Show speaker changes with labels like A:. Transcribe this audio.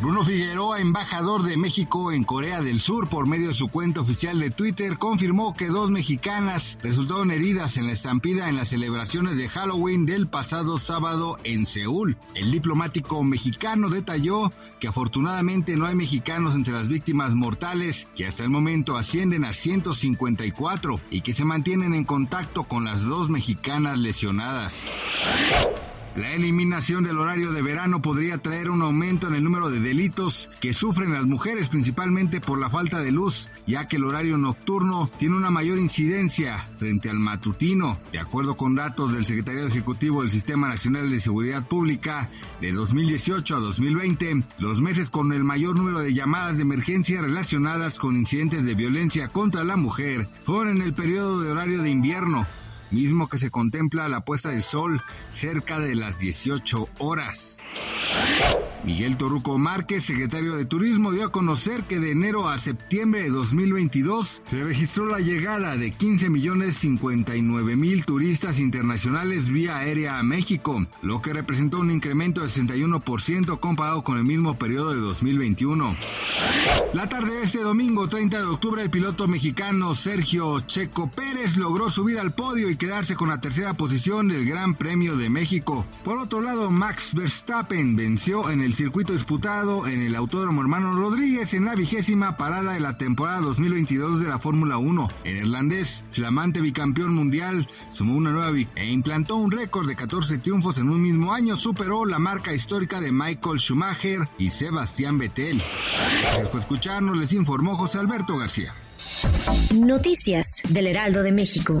A: Bruno Figueroa, embajador de México en Corea del Sur, por medio de su cuenta oficial de Twitter, confirmó que dos mexicanas resultaron heridas en la estampida en las celebraciones de Halloween del pasado sábado en Seúl. El diplomático mexicano detalló que afortunadamente no hay mexicanos entre las víctimas mortales, que hasta el momento ascienden a 154 y que se mantienen en contacto con las dos mexicanas lesionadas. La eliminación del horario de verano podría traer un aumento en el número de delitos que sufren las mujeres principalmente por la falta de luz, ya que el horario nocturno tiene una mayor incidencia frente al matutino. De acuerdo con datos del Secretario Ejecutivo del Sistema Nacional de Seguridad Pública, de 2018 a 2020, los meses con el mayor número de llamadas de emergencia relacionadas con incidentes de violencia contra la mujer fueron en el periodo de horario de invierno, mismo que se contempla la puesta del sol cerca de las 18 horas. Miguel Toruco Márquez, secretario de Turismo, dio a conocer que de enero a septiembre de 2022 se registró la llegada de 15 millones 59 mil turistas internacionales vía aérea a México, lo que representó un incremento de 61% comparado con el mismo periodo de 2021. La tarde de este domingo 30 de octubre el piloto mexicano Sergio Checo Pérez logró subir al podio y quedarse con la tercera posición del Gran Premio de México. Por otro lado, Max Verstappen venció en el circuito disputado en el Autódromo Hermano Rodríguez en la vigésima parada de la temporada 2022 de la Fórmula 1. El irlandés, flamante bicampeón mundial, sumó una nueva victoria e implantó un récord de 14 triunfos en un mismo año, superó la marca histórica de Michael Schumacher y Sebastián Vettel. Gracias por escucharnos, les informó José Alberto García.
B: Noticias del Heraldo de México.